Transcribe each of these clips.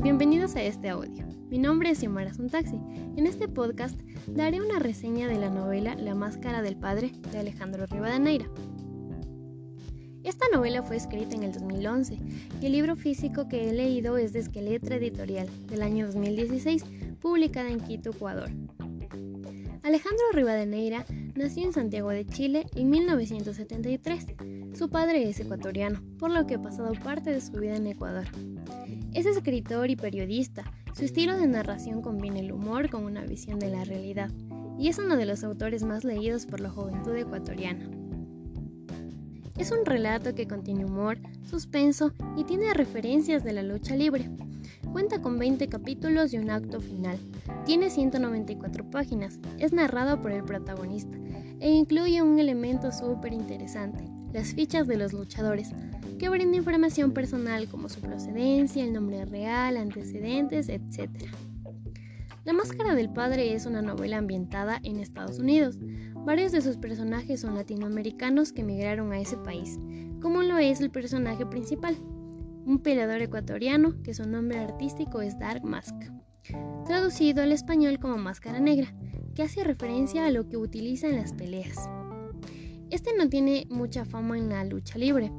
a este audio. Mi nombre es Xiomara Taxi. En este podcast daré una reseña de la novela La Máscara del Padre de Alejandro Rivadeneira. Esta novela fue escrita en el 2011 y el libro físico que he leído es de Esqueletra Editorial del año 2016, publicada en Quito, Ecuador. Alejandro Rivadeneira nació en Santiago de Chile en 1973. Su padre es ecuatoriano, por lo que ha pasado parte de su vida en Ecuador. Es escritor y periodista. Su estilo de narración combina el humor con una visión de la realidad y es uno de los autores más leídos por la juventud ecuatoriana. Es un relato que contiene humor, suspenso y tiene referencias de la lucha libre. Cuenta con 20 capítulos y un acto final. Tiene 194 páginas. Es narrado por el protagonista e incluye un elemento súper interesante, las fichas de los luchadores, que brinda información personal como su procedencia, el nombre real, antecedentes, etc. La Máscara del Padre es una novela ambientada en Estados Unidos. Varios de sus personajes son latinoamericanos que emigraron a ese país, como lo es el personaje principal, un peleador ecuatoriano que su nombre artístico es Dark Mask, traducido al español como Máscara Negra, que hace referencia a lo que utiliza en las peleas. Este no tiene mucha fama en la lucha libre,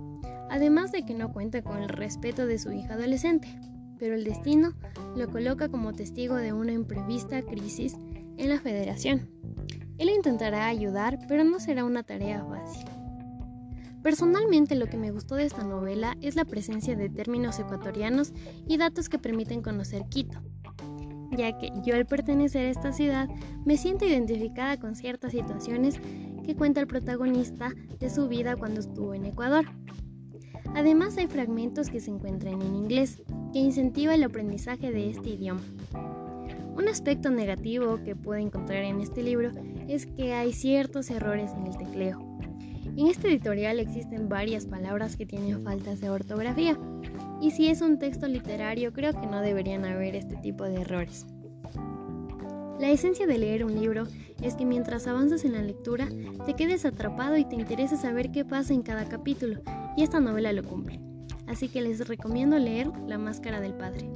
además de que no cuenta con el respeto de su hija adolescente, pero el destino lo coloca como testigo de una imprevista crisis en la federación. Él intentará ayudar, pero no será una tarea fácil. Personalmente lo que me gustó de esta novela es la presencia de términos ecuatorianos y datos que permiten conocer Quito, ya que yo al pertenecer a esta ciudad me siento identificada con ciertas situaciones que cuenta el protagonista de su vida cuando estuvo en Ecuador. Además hay fragmentos que se encuentran en inglés, que incentiva el aprendizaje de este idioma. Un aspecto negativo que puedo encontrar en este libro es que hay ciertos errores en el tecleo. En este editorial existen varias palabras que tienen faltas de ortografía, y si es un texto literario creo que no deberían haber este tipo de errores. La esencia de leer un libro es que mientras avanzas en la lectura te quedes atrapado y te interesa saber qué pasa en cada capítulo y esta novela lo cumple. Así que les recomiendo leer La Máscara del Padre.